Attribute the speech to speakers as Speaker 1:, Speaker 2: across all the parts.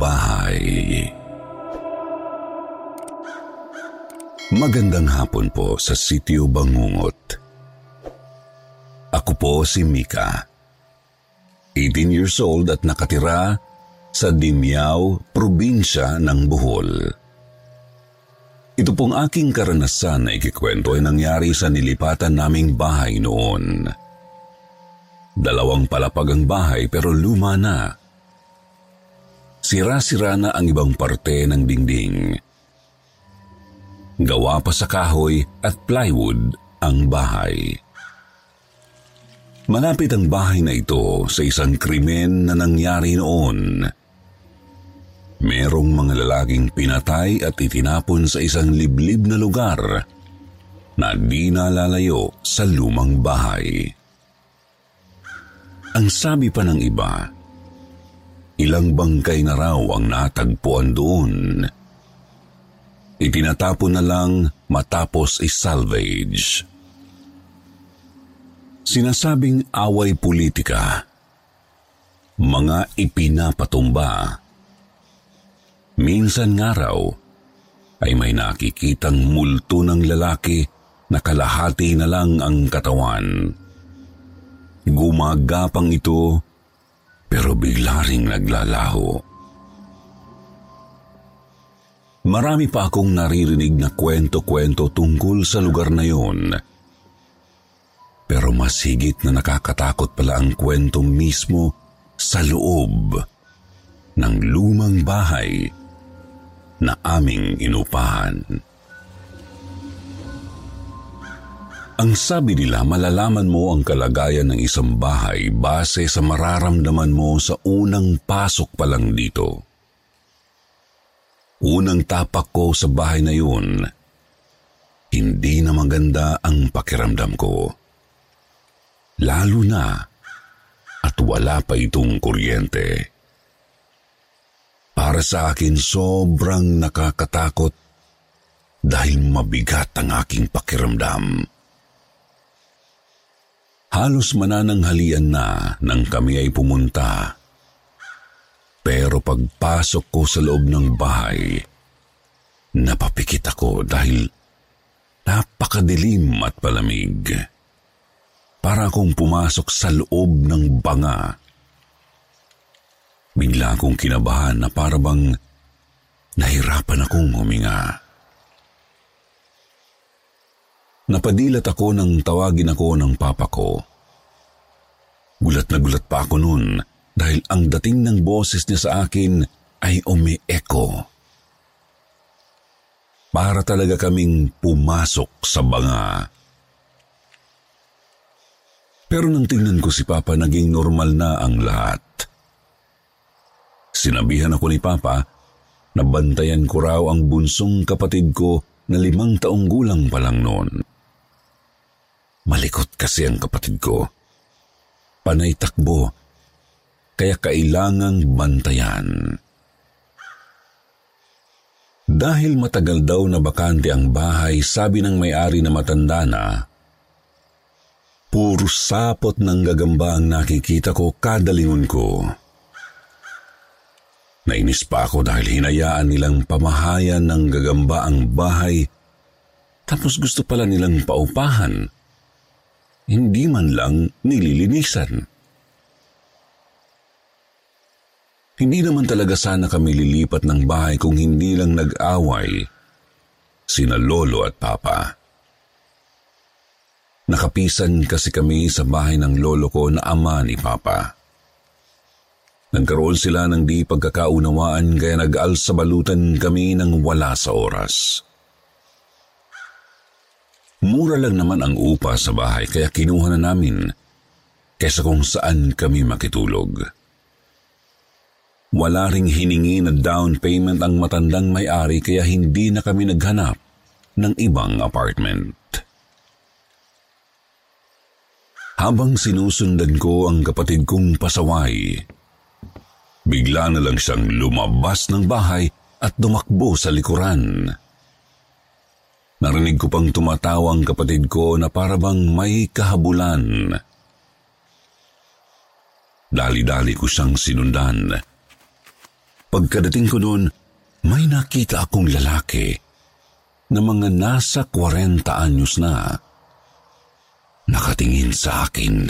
Speaker 1: Bahay Magandang hapon po sa Sitio Bangungot. Ako po si Mika. 18 years old at nakatira sa Dimiao, probinsya ng Bohol. Ito pong aking karanasan na ikikwento ay nangyari sa nilipatan naming bahay noon. Dalawang palapag ang bahay pero luma na. Sira-sira na ang ibang parte ng dingding. Gawa pa sa kahoy at plywood ang bahay. Malapit ang bahay na ito sa isang krimen na nangyari noon. Merong mga lalaking pinatay at itinapon sa isang liblib na lugar na di nalalayo sa lumang bahay. Ang sabi pa ng iba, ilang bangkay na raw ang natagpuan doon. Itinatapon na lang matapos i-salvage. Sinasabing away politika, mga ipinapatumba. Minsan nga raw ay may nakikitang multo ng lalaki na kalahati na lang ang katawan. Gumagapang ito pero bigla ring naglalaho. Marami pa akong naririnig na kwento-kwento tungkol sa lugar na yon. Pero mas higit na nakakatakot pala ang kwento mismo sa loob ng lumang bahay na aming inupahan. Ang sabi nila malalaman mo ang kalagayan ng isang bahay base sa mararamdaman mo sa unang pasok pa lang dito. Unang tapak ko sa bahay na yun, hindi na maganda ang pakiramdam ko. Lalo na at wala pa itong kuryente. Para sa akin sobrang nakakatakot dahil mabigat ang aking pakiramdam. Halos manananghalian na nang kami ay pumunta pero pagpasok ko sa loob ng bahay, napapikit ako dahil napakadilim at palamig. Para akong pumasok sa loob ng banga. Bigla akong kinabahan na parabang nahirapan akong huminga. Napadilat ako nang tawagin ako ng papa ko. Gulat na gulat pa ako noon dahil ang dating ng boses niya sa akin ay umi-echo. Para talaga kaming pumasok sa banga. Pero nang tingnan ko si Papa, naging normal na ang lahat. Sinabihan ako ni Papa na bantayan ko raw ang bunsong kapatid ko na limang taong gulang pa lang noon. Malikot kasi ang kapatid ko. Panay takbo kaya kailangang bantayan. Dahil matagal daw na bakante ang bahay, sabi ng may-ari na matanda na, puro sapot ng gagamba ang nakikita ko kada lingon ko. Nainis pa ako dahil hinayaan nilang pamahayan ng gagamba ang bahay tapos gusto pala nilang paupahan. Hindi man lang nililinisan. Hindi naman talaga sana kami lilipat ng bahay kung hindi lang nag-away sina lolo at papa. Nakapisan kasi kami sa bahay ng lolo ko na ama ni papa. Nagkaroon sila ng di pagkakaunawaan kaya nag-alsabalutan kami ng wala sa oras. Mura lang naman ang upa sa bahay kaya kinuha na namin kaysa kung saan kami makitulog. Wala ring hiningi na down payment ang matandang may-ari kaya hindi na kami naghanap ng ibang apartment. Habang sinusundan ko ang kapatid kong pasaway, bigla na lang siyang lumabas ng bahay at dumakbo sa likuran. Narinig ko pang tumatawa ang kapatid ko na parabang may kahabulan. Dali-dali ko siyang sinundan. Pagkadating ko doon, may nakita akong lalaki na mga nasa 40 anyos na. Nakatingin sa akin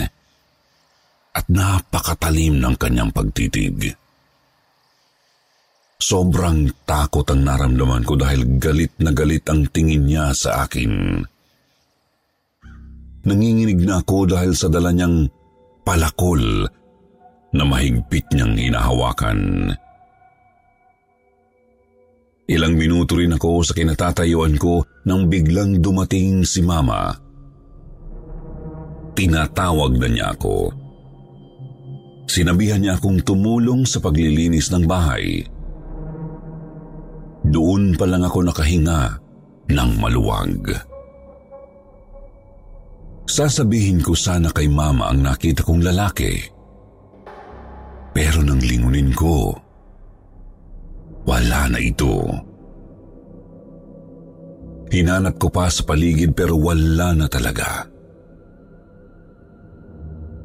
Speaker 1: at napakatalim ng kanyang pagtitig. Sobrang takot ang naramdaman ko dahil galit na galit ang tingin niya sa akin. Nanginginig na ako dahil sa dala niyang palakol na mahigpit niyang hinahawakan. Ilang minuto rin ako sa kinatatayuan ko nang biglang dumating si Mama. Tinatawag na niya ako. Sinabihan niya akong tumulong sa paglilinis ng bahay. Doon pa lang ako nakahinga ng maluwag. Sasabihin ko sana kay mama ang nakita kong lalaki. Pero nang lingunin ko, wala na ito. Hinanap ko pa sa paligid pero wala na talaga.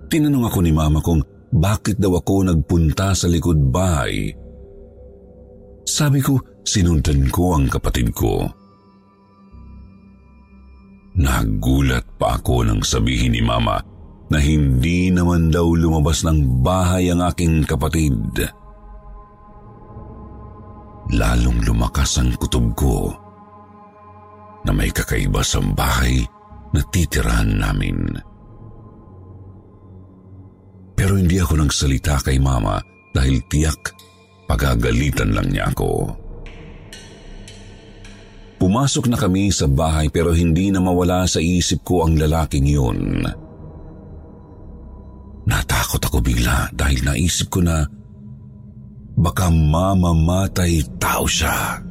Speaker 1: Tinanong ako ni mama kung bakit daw ako nagpunta sa likod bahay. Sabi ko, sinundan ko ang kapatid ko. Nagulat pa ako nang sabihin ni Mama na hindi naman daw lumabas ng bahay ang aking kapatid. Lalong lumakas ang kutob ko na may kakaiba sa bahay na titirahan namin. Pero hindi ako nagsalita kay Mama dahil tiyak pagagalitan lang niya ako. Pumasok na kami sa bahay pero hindi na mawala sa isip ko ang lalaking yun. Natakot ako bigla dahil naisip ko na baka mamamatay tao siya.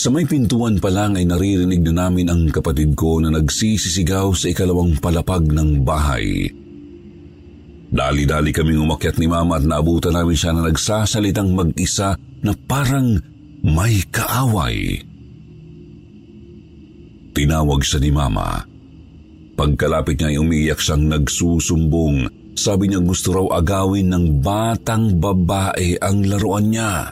Speaker 1: Sa may pintuan pa lang ay naririnig na namin ang kapatid ko na nagsisisigaw sa ikalawang palapag ng bahay. Dali-dali kaming umakyat ni Mama at naabutan namin siya na nagsasalitang mag-isa na parang may kaaway. Tinawag siya ni Mama. Pagkalapit niya ay umiyak siyang nagsusumbong. Sabi niya gusto raw agawin ng batang babae ang laruan niya.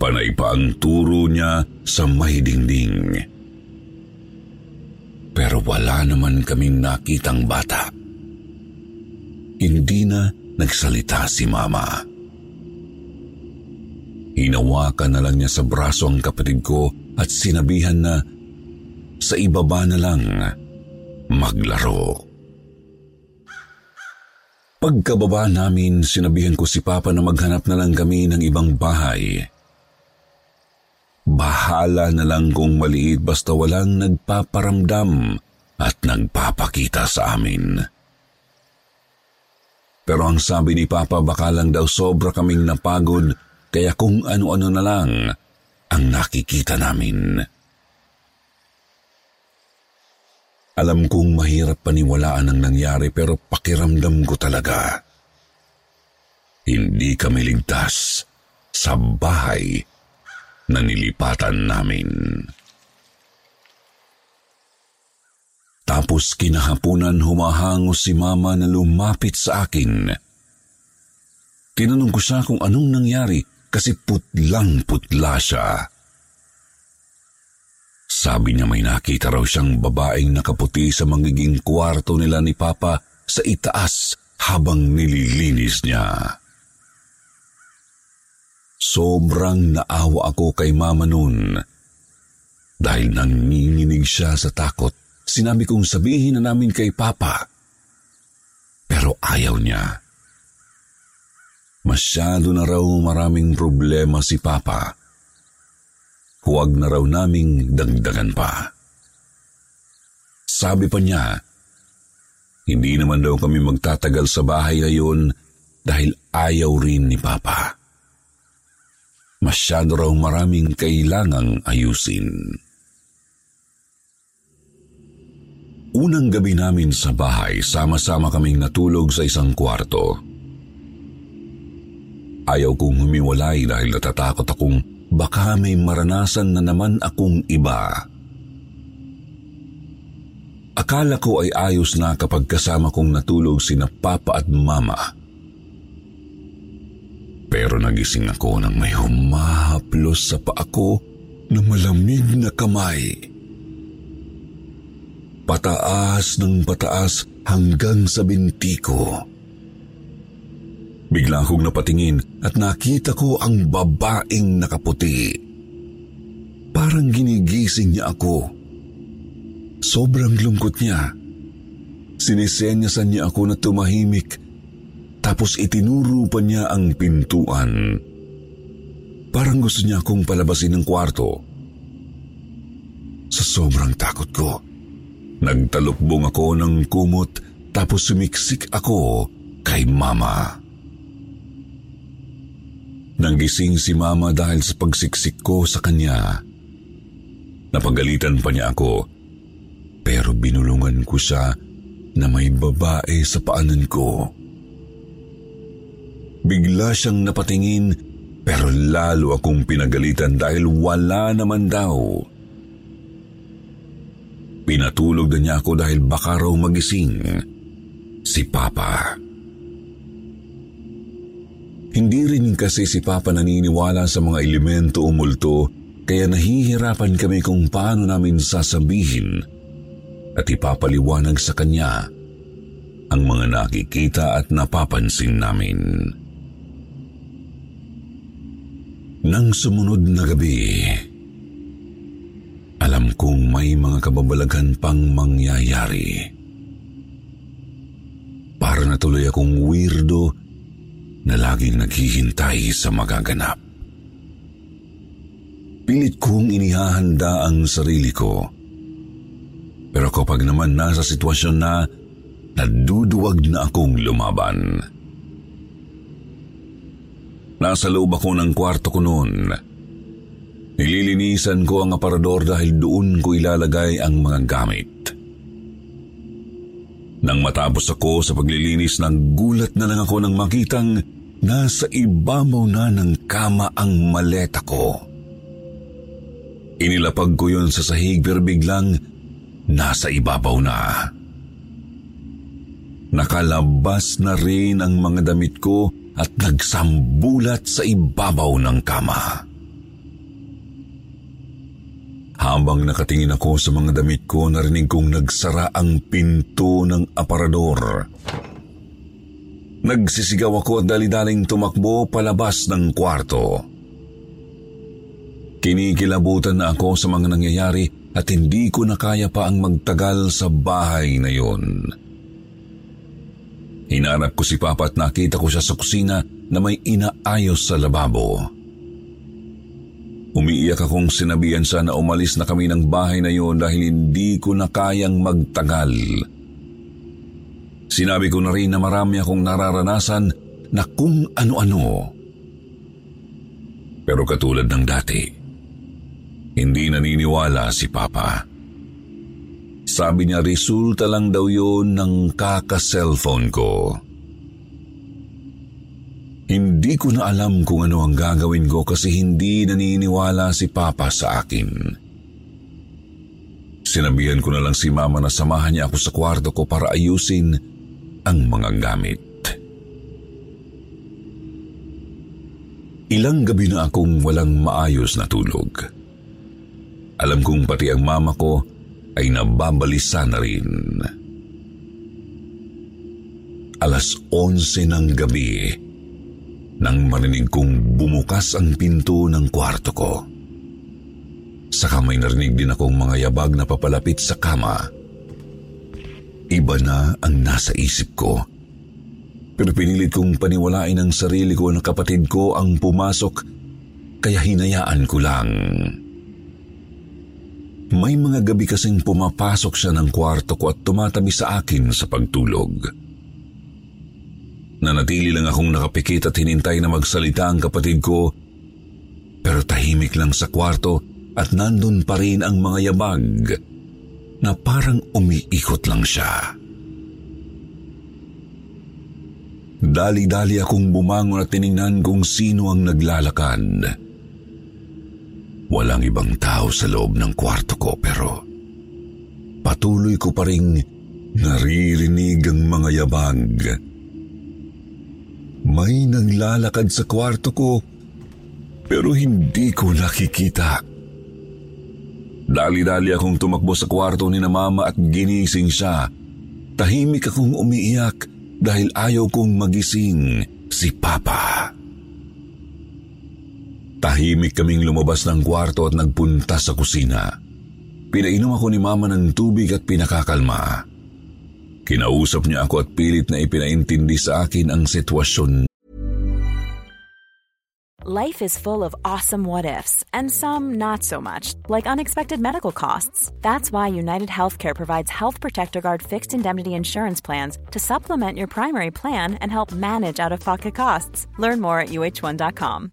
Speaker 1: Panay pa ang turo niya sa may dingding. Pero wala naman kaming nakitang bata. Hindi na nagsalita si Mama. Hinawakan na lang niya sa braso ang kapatid ko at sinabihan na sa ibaba na lang maglaro. Pagkababa namin, sinabihan ko si Papa na maghanap na lang kami ng ibang bahay. Bahala na lang kung maliit basta walang nagpaparamdam at nagpapakita sa amin. Pero ang sabi ni Papa baka lang daw sobra kaming napagod kaya kung ano-ano na lang ang nakikita namin. Alam kong mahirap paniwalaan ang nangyari pero pakiramdam ko talaga. Hindi kami ligtas sa bahay na nilipatan namin. Tapos kinahapunan humahangos si mama na lumapit sa akin. Tinanong ko siya kung anong nangyari kasi putlang putla siya. Sabi niya may nakita raw siyang babaeng nakaputi sa magiging kwarto nila ni Papa sa itaas habang nililinis niya. Sobrang naawa ako kay mama noon. Dahil nanginginig siya sa takot, sinabi kong sabihin na namin kay Papa. Pero ayaw niya. Masyado na raw maraming problema si Papa. huwag na raw naming dagdagan pa. Sabi pa niya, hindi naman daw kami magtatagal sa bahay na yun dahil ayaw rin ni Papa. Masyado raw maraming kailangang ayusin. Unang gabi namin sa bahay, sama-sama kaming natulog sa isang kwarto. Ayaw kong humiwalay dahil natatakot akong baka may maranasan na naman akong iba. Akala ko ay ayos na kapag kasama kong natulog sina papa at mama. Pero nagising ako nang may humahaplos sa paa ko na malamig na kamay. Pataas ng pataas hanggang sa binti ko. Bigla akong napatingin at nakita ko ang babaeng nakaputi. Parang ginigising niya ako. Sobrang lungkot niya. Sinisenyasan niya ako na tumahimik tapos itinuro pa niya ang pintuan. Parang gusto niya akong palabasin ng kwarto. Sa sobrang takot ko, nagtalukbong ako ng kumot tapos sumiksik ako kay mama. Nanggising si mama dahil sa pagsiksik ko sa kanya. Napagalitan pa niya ako pero binulungan ko siya na may babae sa paanan ko. Bigla siyang napatingin pero lalo akong pinagalitan dahil wala naman daw. Pinatulog na niya ako dahil baka raw magising si Papa. Hindi rin kasi si Papa naniniwala sa mga elemento o multo kaya nahihirapan kami kung paano namin sasabihin at ipapaliwanag sa kanya ang mga nakikita at napapansin namin. Nang sumunod na gabi, alam kong may mga kababalaghan pang mangyayari. Para natuloy akong weirdo na laging naghihintay sa magaganap. Pilit kong inihahanda ang sarili ko pero kapag naman nasa sitwasyon na naduduwag na akong lumaban. Nasa loob ako ng kwarto ko noon. Nililinisan ko ang aparador dahil doon ko ilalagay ang mga gamit. Nang matapos ako sa paglilinis, gulat na lang ako nang makitang nasa ibabaw na ng kama ang maleta ko. Inilapag ko yon sa sahig pero biglang nasa ibabaw na. Nakalabas na rin ang mga damit ko at nagsambulat sa ibabaw ng kama. Habang nakatingin ako sa mga damit ko, narinig kong nagsara ang pinto ng aparador. Nagsisigaw ako at dali-daling tumakbo palabas ng kwarto. Kinikilabutan na ako sa mga nangyayari at hindi ko na kaya pa ang magtagal sa bahay na yon. Hinanap ko si Papa at nakita ko siya sa kusina na may inaayos sa lababo. Umiiyak akong sinabihan siya na umalis na kami ng bahay na yon dahil hindi ko na kayang magtagal. Sinabi ko na rin na marami akong nararanasan na kung ano-ano. Pero katulad ng dati, hindi naniniwala si Papa. Sabi niya resulta lang daw yun ng kaka-cellphone ko. Hindi ko na alam kung ano ang gagawin ko kasi hindi naniniwala si Papa sa akin. Sinabihan ko na lang si Mama na samahan niya ako sa kwarto ko para ayusin ang mga gamit. Ilang gabi na akong walang maayos na tulog. Alam kong pati ang mama ko ay nababalisa na rin. Alas 11 ng gabi nang marinig kong bumukas ang pinto ng kwarto ko. Saka may narinig din akong mga yabag na papalapit sa kama. Iba na ang nasa isip ko. Pero pinilit kong paniwalain ang sarili ko na kapatid ko ang pumasok kaya hinayaan ko lang. May mga gabi kasing pumapasok siya ng kwarto ko at tumatabi sa akin sa pagtulog. Nanatili lang akong nakapikit at hinintay na magsalita ang kapatid ko pero tahimik lang sa kwarto at nandun pa rin ang mga yabag na parang umiikot lang siya. Dali-dali akong bumangon at tiningnan kung sino ang naglalakad. Walang ibang tao sa loob ng kwarto ko pero patuloy ko pa rin naririnig ang mga yabag. May naglalakad sa kwarto ko pero hindi ko nakikita. Dali-dali akong tumakbo sa kwarto ni na mama at ginising siya. Tahimik akong umiiyak dahil ayaw kong magising si Papa. Tahimik kaming lumabas ng kwarto at nagpunta sa kusina. Pinainom ako ni Mama ng tubig at pinakakalma. Kinausap niya ako at pilit na ipinaintindi sa akin ang sitwasyon
Speaker 2: Life is full of awesome what ifs, and some not so much, like unexpected medical costs. That's why United Healthcare provides Health Protector Guard fixed indemnity insurance plans to supplement your primary plan and help manage out of pocket costs. Learn more at uh1.com.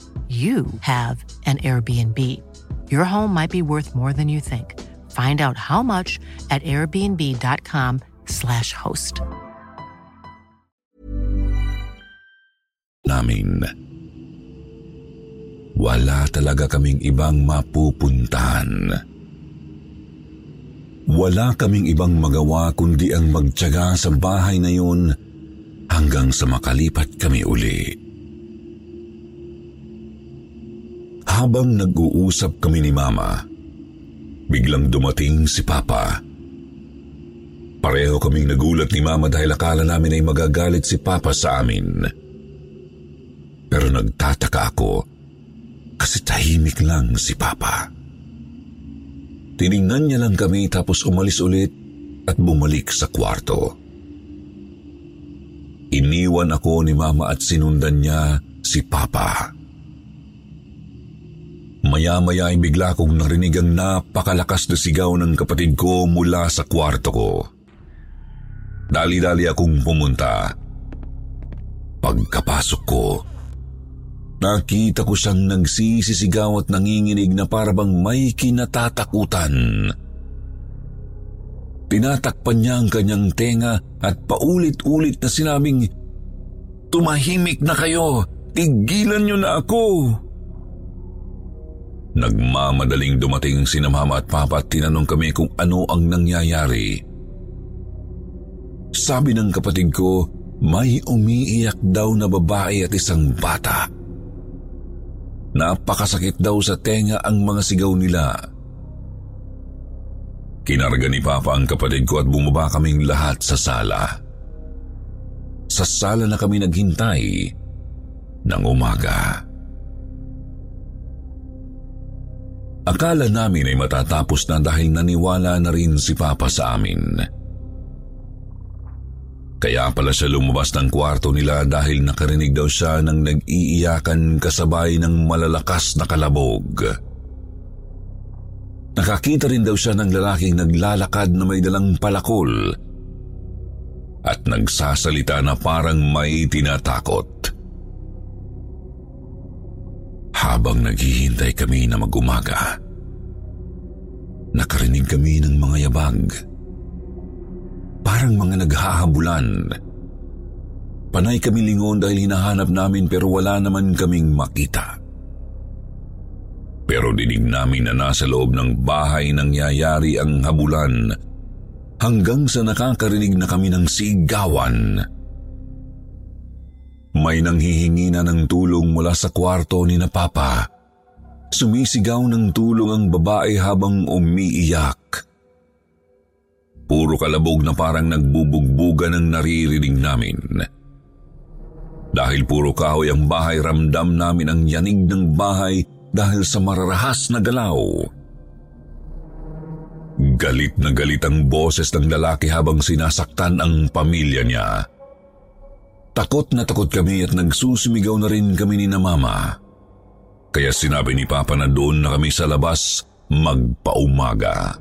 Speaker 3: you have an Airbnb. Your home might be worth more than you think. Find out how much at airbnb.com/slash host.
Speaker 1: Namin. Wala talaga kaming ibang mapupuntahan. Wala kaming ibang magawa kundi ang magtyaga sa bahay na yun hanggang sa makalipat kami uli. Habang nag-uusap kami ni Mama, biglang dumating si Papa. Pareho kaming nagulat ni Mama dahil akala namin ay magagalit si Papa sa amin. Pero nagtataka ako kasi tahimik lang si Papa. Tiningnan niya lang kami tapos umalis ulit at bumalik sa kwarto. Iniwan ako ni Mama at sinundan niya si Papa. Maya-maya ay bigla kong narinig ang napakalakas na sigaw ng kapatid ko mula sa kwarto ko. Dali-dali akong pumunta. Pagkapasok ko, nakita ko siyang nagsisisigaw at nanginginig na parabang may kinatatakutan. Tinatakpan niya ang kanyang tenga at paulit-ulit na sinabing, Tumahimik na kayo! Tigilan niyo na ako! Nagmamadaling dumating si mama at papa at tinanong kami kung ano ang nangyayari. Sabi ng kapatid ko, may umiiyak daw na babae at isang bata. Napakasakit daw sa tenga ang mga sigaw nila. Kinarga ni Papa ang kapatid ko at bumaba kaming lahat sa sala. Sa sala na kami naghintay ng umaga. Akala namin ay matatapos na dahil naniwala na rin si Papa sa amin. Kaya pala siya lumabas ng kwarto nila dahil nakarinig daw siya ng nag-iiyakan kasabay ng malalakas na kalabog. Nakakita rin daw siya ng lalaking naglalakad na may dalang palakol at nagsasalita na parang may tinatakot. Habang naghihintay kami na magumaga, nakarinig kami ng mga yabag. Parang mga naghahabulan. Panay kami lingon dahil hinahanap namin pero wala naman kaming makita. Pero dinig namin na nasa loob ng bahay nangyayari ang habulan hanggang sa nakakarinig na kami ng sigawan. Sigawan may nanghihingi na ng tulong mula sa kwarto ni na Papa. Sumisigaw ng tulong ang babae habang umiiyak. Puro kalabog na parang nagbubugbugan ang naririnig namin. Dahil puro kahoy ang bahay, ramdam namin ang yanig ng bahay dahil sa mararahas na galaw. Galit na galit ang boses ng lalaki habang sinasaktan ang pamilya niya. Takot na takot kami at nagsusumigaw na rin kami ni na mama. Kaya sinabi ni Papa na doon na kami sa labas magpaumaga.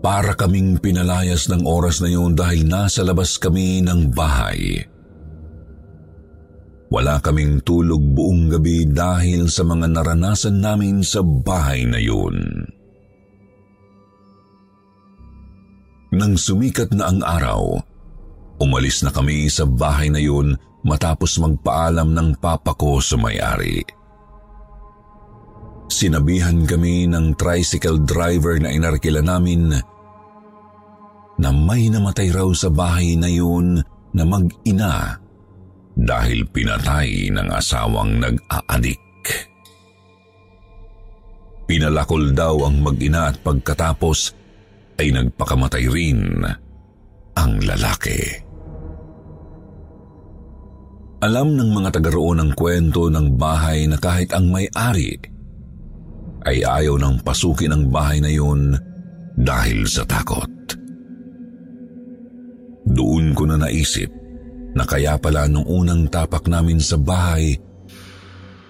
Speaker 1: Para kaming pinalayas ng oras na yun dahil nasa labas kami ng bahay. Wala kaming tulog buong gabi dahil sa mga naranasan namin sa bahay na yun. Nang sumikat na ang araw, umalis na kami sa bahay na yun matapos magpaalam ng papa ko sa may-ari. Sinabihan kami ng tricycle driver na inarkila namin na may namatay raw sa bahay na yun na mag-ina dahil pinatay ng asawang nag-aadik. Pinalakol daw ang mag-ina at pagkatapos ay nagpakamatay rin ang lalaki. Alam ng mga taga roon ang kwento ng bahay na kahit ang may-ari ay ayaw nang pasukin ang bahay na yun dahil sa takot. Doon ko na naisip na kaya pala nung unang tapak namin sa bahay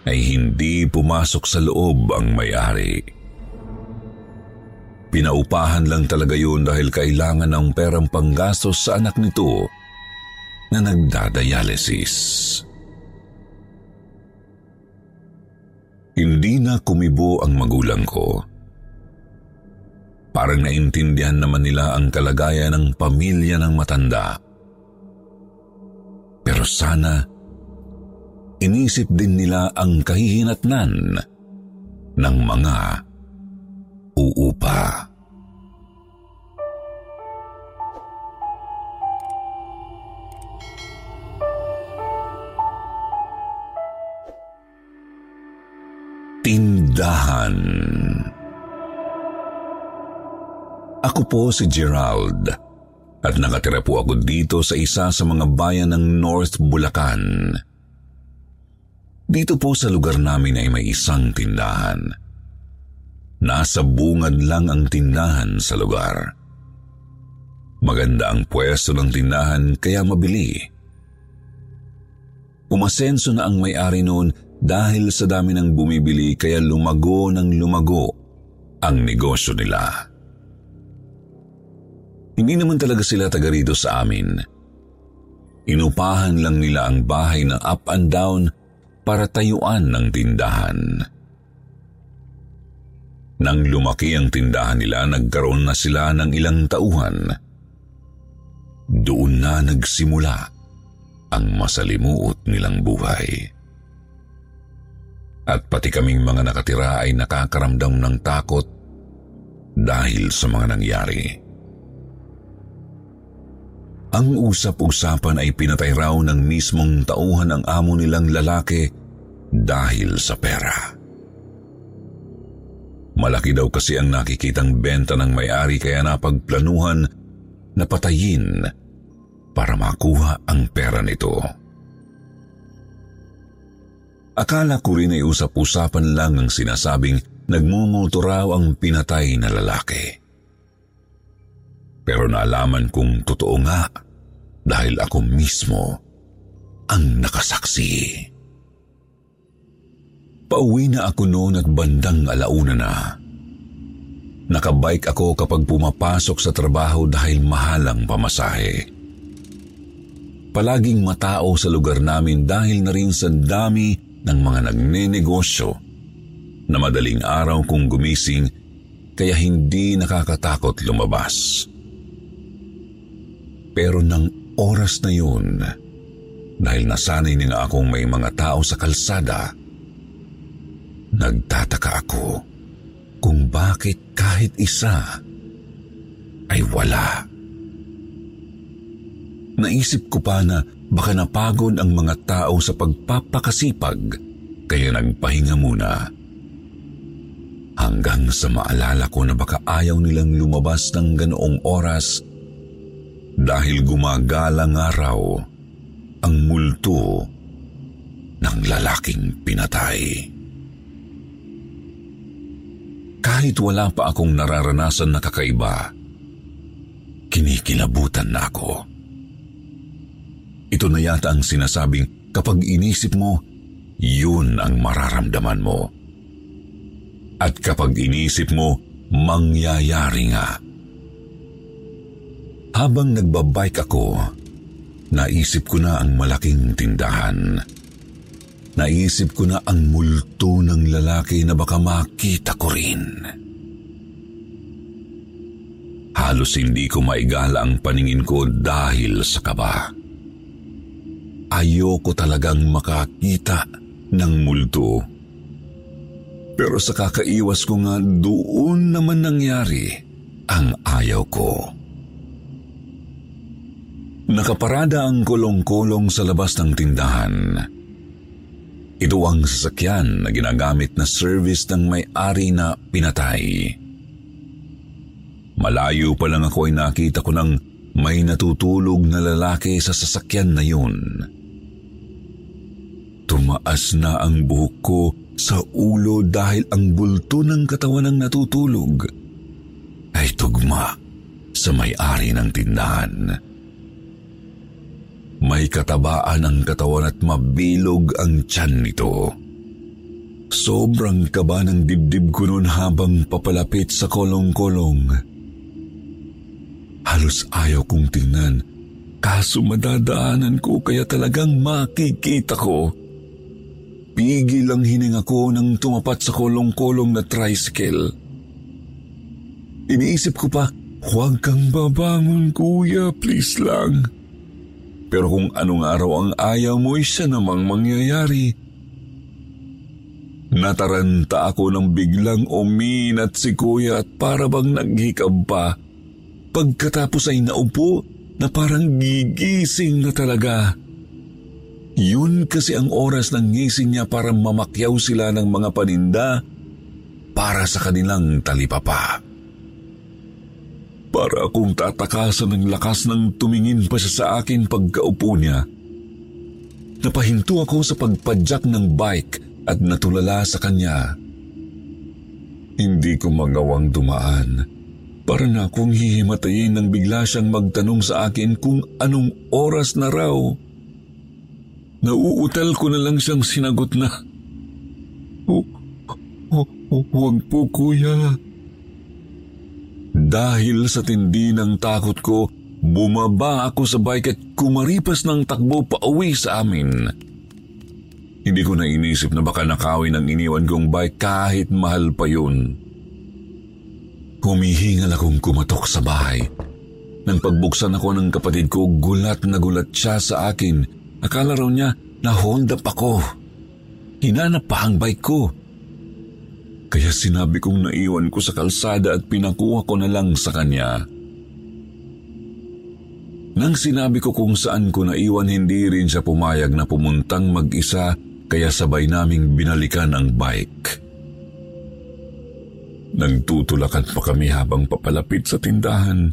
Speaker 1: ay hindi pumasok sa loob ang may-ari. Pinaupahan lang talaga yun dahil kailangan ng perang panggastos sa anak nito na nagdadialysis. Hindi na kumibo ang magulang ko. Parang naintindihan naman nila ang kalagayan ng pamilya ng matanda. Pero sana, inisip din nila ang kahihinatnan ng mga uupa. Tindahan Ako po si Gerald at nakatira po ako dito sa isa sa mga bayan ng North Bulacan. Dito po sa lugar namin ay may isang tindahan. Nasa bungad lang ang tindahan sa lugar. Maganda ang pwesto ng tindahan kaya mabili. Umasenso na ang may-ari noon dahil sa dami ng bumibili kaya lumago ng lumago ang negosyo nila. Hindi naman talaga sila taga rito sa amin. Inupahan lang nila ang bahay na up and down para tayuan ng tindahan. Nang lumaki ang tindahan nila, nagkaroon na sila ng ilang tauhan. Doon na nagsimula ang masalimuot nilang buhay at pati kaming mga nakatira ay nakakaramdam ng takot dahil sa mga nangyari. Ang usap-usapan ay pinatay raw ng mismong tauhan ng amo nilang lalaki dahil sa pera. Malaki daw kasi ang nakikitang benta ng may-ari kaya napagplanuhan na patayin para makuha ang pera nito. Akala ko rin ay usap-usapan lang ang sinasabing nagmumoto raw ang pinatay na lalaki. Pero naalaman kong totoo nga dahil ako mismo ang nakasaksi. Pauwi na ako noon at bandang alauna na. Nakabike ako kapag pumapasok sa trabaho dahil mahalang pamasahe. Palaging matao sa lugar namin dahil na rin sa dami ng mga nagnenegosyo na madaling araw kung gumising kaya hindi nakakatakot lumabas. Pero ng oras na yun, dahil nasanay na akong may mga tao sa kalsada, nagtataka ako kung bakit kahit isa ay wala. Naisip ko pa na baka napagod ang mga tao sa pagpapakasipag kaya nagpahinga muna. Hanggang sa maalala ko na baka ayaw nilang lumabas ng ganoong oras dahil gumagala nga raw ang multo ng lalaking pinatay. Kahit wala pa akong nararanasan na kakaiba, kinikilabutan na ako. Ito na yata ang sinasabing kapag inisip mo, yun ang mararamdaman mo. At kapag inisip mo, mangyayari nga. Habang nagbabike ako, naisip ko na ang malaking tindahan. Naisip ko na ang multo ng lalaki na baka makita ko rin. Halos hindi ko maigala ang paningin ko dahil sa kaba. Ayoko talagang makakita ng multo. Pero sa kakaiwas ko nga doon naman nangyari ang ayaw ko. Nakaparada ang kulong-kulong sa labas ng tindahan. Ito ang sasakyan na ginagamit na service ng may-ari na pinatay. Malayo pa lang ako ay nakita ko ng may natutulog na lalaki sa sasakyan na yun. Tumaas na ang buhok ko sa ulo dahil ang bulto ng katawan ng natutulog ay tugma sa may-ari ng tindahan. May katabaan ang katawan at mabilog ang tiyan nito. Sobrang kaba ng dibdib ko noon habang papalapit sa kolong-kolong. Halos ayaw kong tingnan, kaso madadaanan ko kaya talagang makikita ko. Pigil ang hininga ko nang tumapat sa kolong-kolong na tricycle. Iniisip ko pa, huwag kang babangon kuya, please lang. Pero kung anong araw ang ayaw mo, siya namang mangyayari. Nataranta ako ng biglang uminat si kuya at para bang naghikab pa. Pagkatapos ay naupo na parang gigising na talaga. Yun kasi ang oras ng gising niya para mamakyaw sila ng mga paninda para sa kanilang talipapa. Para akong tatakasan ng lakas ng tumingin pa siya sa akin pagkaupo niya. Napahinto ako sa pagpadyak ng bike at natulala sa kanya. Hindi ko magawang dumaan. Para na akong hihimatayin nang bigla siyang magtanong sa akin kung anong oras na raw. Nauutal ko na lang siyang sinagot na, Huwag po kuya. Dahil sa tindi ng takot ko, bumaba ako sa bike at kumaripas ng takbo pa uwi sa amin. Hindi ko na inisip na baka nakawin ang iniwan kong bike kahit mahal pa yun. Humihingal akong kumatok sa bahay. Nang pagbuksan ako ng kapatid ko, gulat na gulat siya sa akin. Akala raw niya na hold up ako. Hinanap pa ang bike ko. Kaya sinabi kong naiwan ko sa kalsada at pinakuha ko na lang sa kanya. Nang sinabi ko kung saan ko naiwan, hindi rin siya pumayag na pumuntang mag-isa kaya sabay naming binalikan ang bike. Nagtutulakan pa kami habang papalapit sa tindahan.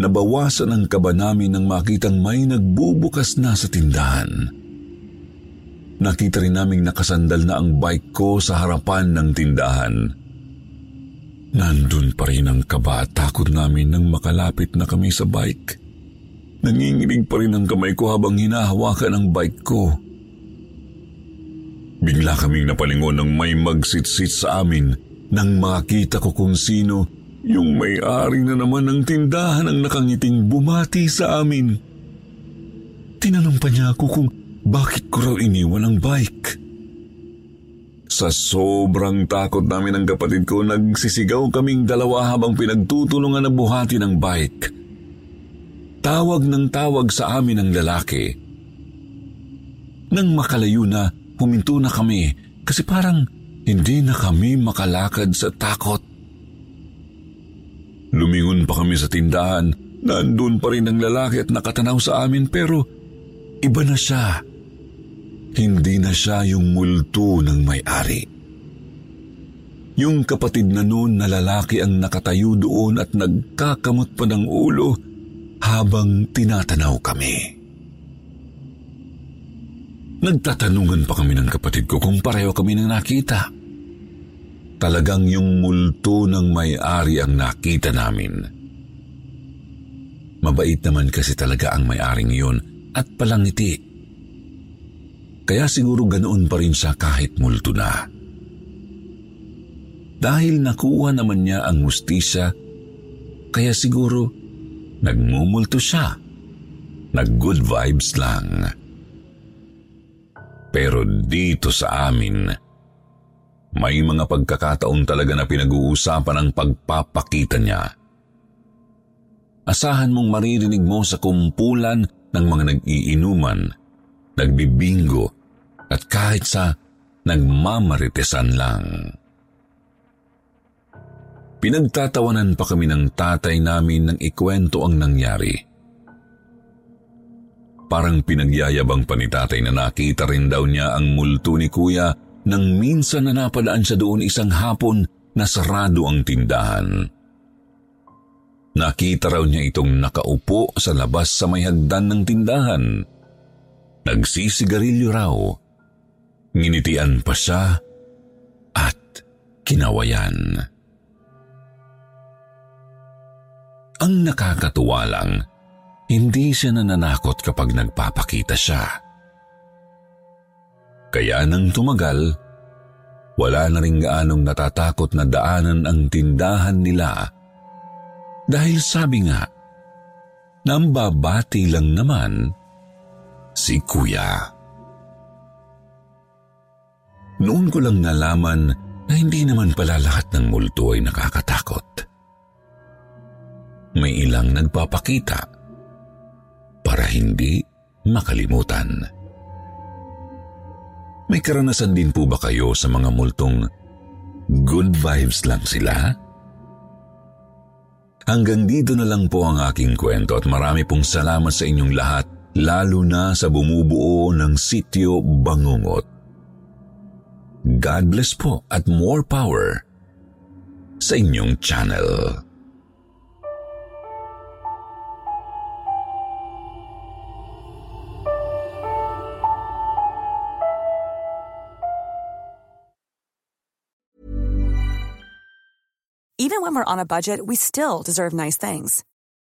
Speaker 1: Nabawasan ang kaba namin nang makitang may nagbubukas na sa tindahan. Nakita rin naming nakasandal na ang bike ko sa harapan ng tindahan. Nandun pa rin ang kaba at takot namin nang makalapit na kami sa bike. Nanginginig pa rin ang kamay ko habang hinahawakan ang bike ko. Bigla kaming napalingon ng may magsitsit sa amin nang makita ko kung sino yung may-ari na naman ng tindahan ang nakangiting bumati sa amin. Tinanong pa niya ako kung bakit ko raw iniwan ang bike? Sa sobrang takot namin ng kapatid ko, nagsisigaw kaming dalawa habang pinagtutulungan na buhati ng bike. Tawag ng tawag sa amin ang lalaki. Nang makalayo na, huminto na kami kasi parang hindi na kami makalakad sa takot. Lumingon pa kami sa tindahan. Nandun pa rin ang lalaki at nakatanaw sa amin pero iba na siya. Hindi na siya yung multo ng may-ari. Yung kapatid na noon na lalaki ang nakatayo doon at nagkakamot pa ng ulo habang tinatanaw kami. Nagtatanungan pa kami ng kapatid ko kung pareho kami nang nakita. Talagang yung multo ng may-ari ang nakita namin. Mabait naman kasi talaga ang may-aring yun at palangiti. Kaya siguro ganoon pa rin siya kahit multo na. Dahil nakuha naman niya ang mustisya, kaya siguro nagmumulto siya. Nag-good vibes lang. Pero dito sa amin, may mga pagkakataon talaga na pinag-uusapan ang pagpapakita niya. Asahan mong maririnig mo sa kumpulan ng mga nag-iinuman, nagbibingo, at kahit sa nagmamaritesan lang. Pinagtatawanan pa kami ng tatay namin nang ikwento ang nangyari. Parang pinagyayabang pa ni tatay na nakita rin daw niya ang multo ni kuya nang minsan na napadaan siya doon isang hapon na sarado ang tindahan. Nakita raw niya itong nakaupo sa labas sa may hagdan ng tindahan. Nagsisigarilyo raw. Nginitian pa siya at kinawayan. Ang nakakatuwa lang, hindi siya nananakot kapag nagpapakita siya. Kaya nang tumagal, wala na rin gaanong natatakot na daanan ang tindahan nila dahil sabi nga, nambabati lang naman si kuya. Noon ko lang nalaman na hindi naman pala lahat ng multo ay nakakatakot. May ilang nagpapakita para hindi makalimutan. May karanasan din po ba kayo sa mga multong good vibes lang sila? Hanggang dito na lang po ang aking kwento at marami pong salamat sa inyong lahat, lalo na sa bumubuo ng sityo Bangungot. God bless po at more power sa inyong channel.
Speaker 4: Even when we're on a budget, we still deserve nice things.